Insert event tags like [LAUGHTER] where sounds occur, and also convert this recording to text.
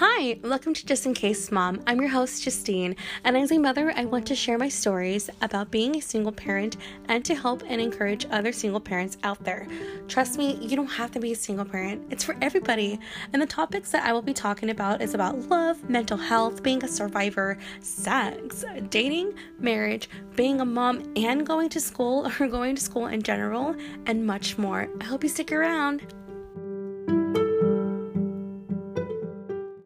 Hi, welcome to Justine Case Mom. I'm your host, Justine, and as a mother, I want to share my stories about being a single parent and to help and encourage other single parents out there. Trust me, you don't have to be a single parent, it's for everybody. And the topics that I will be talking about is about love, mental health, being a survivor, sex, dating, marriage, being a mom, and going to school [LAUGHS] or going to school in general, and much more. I hope you stick around.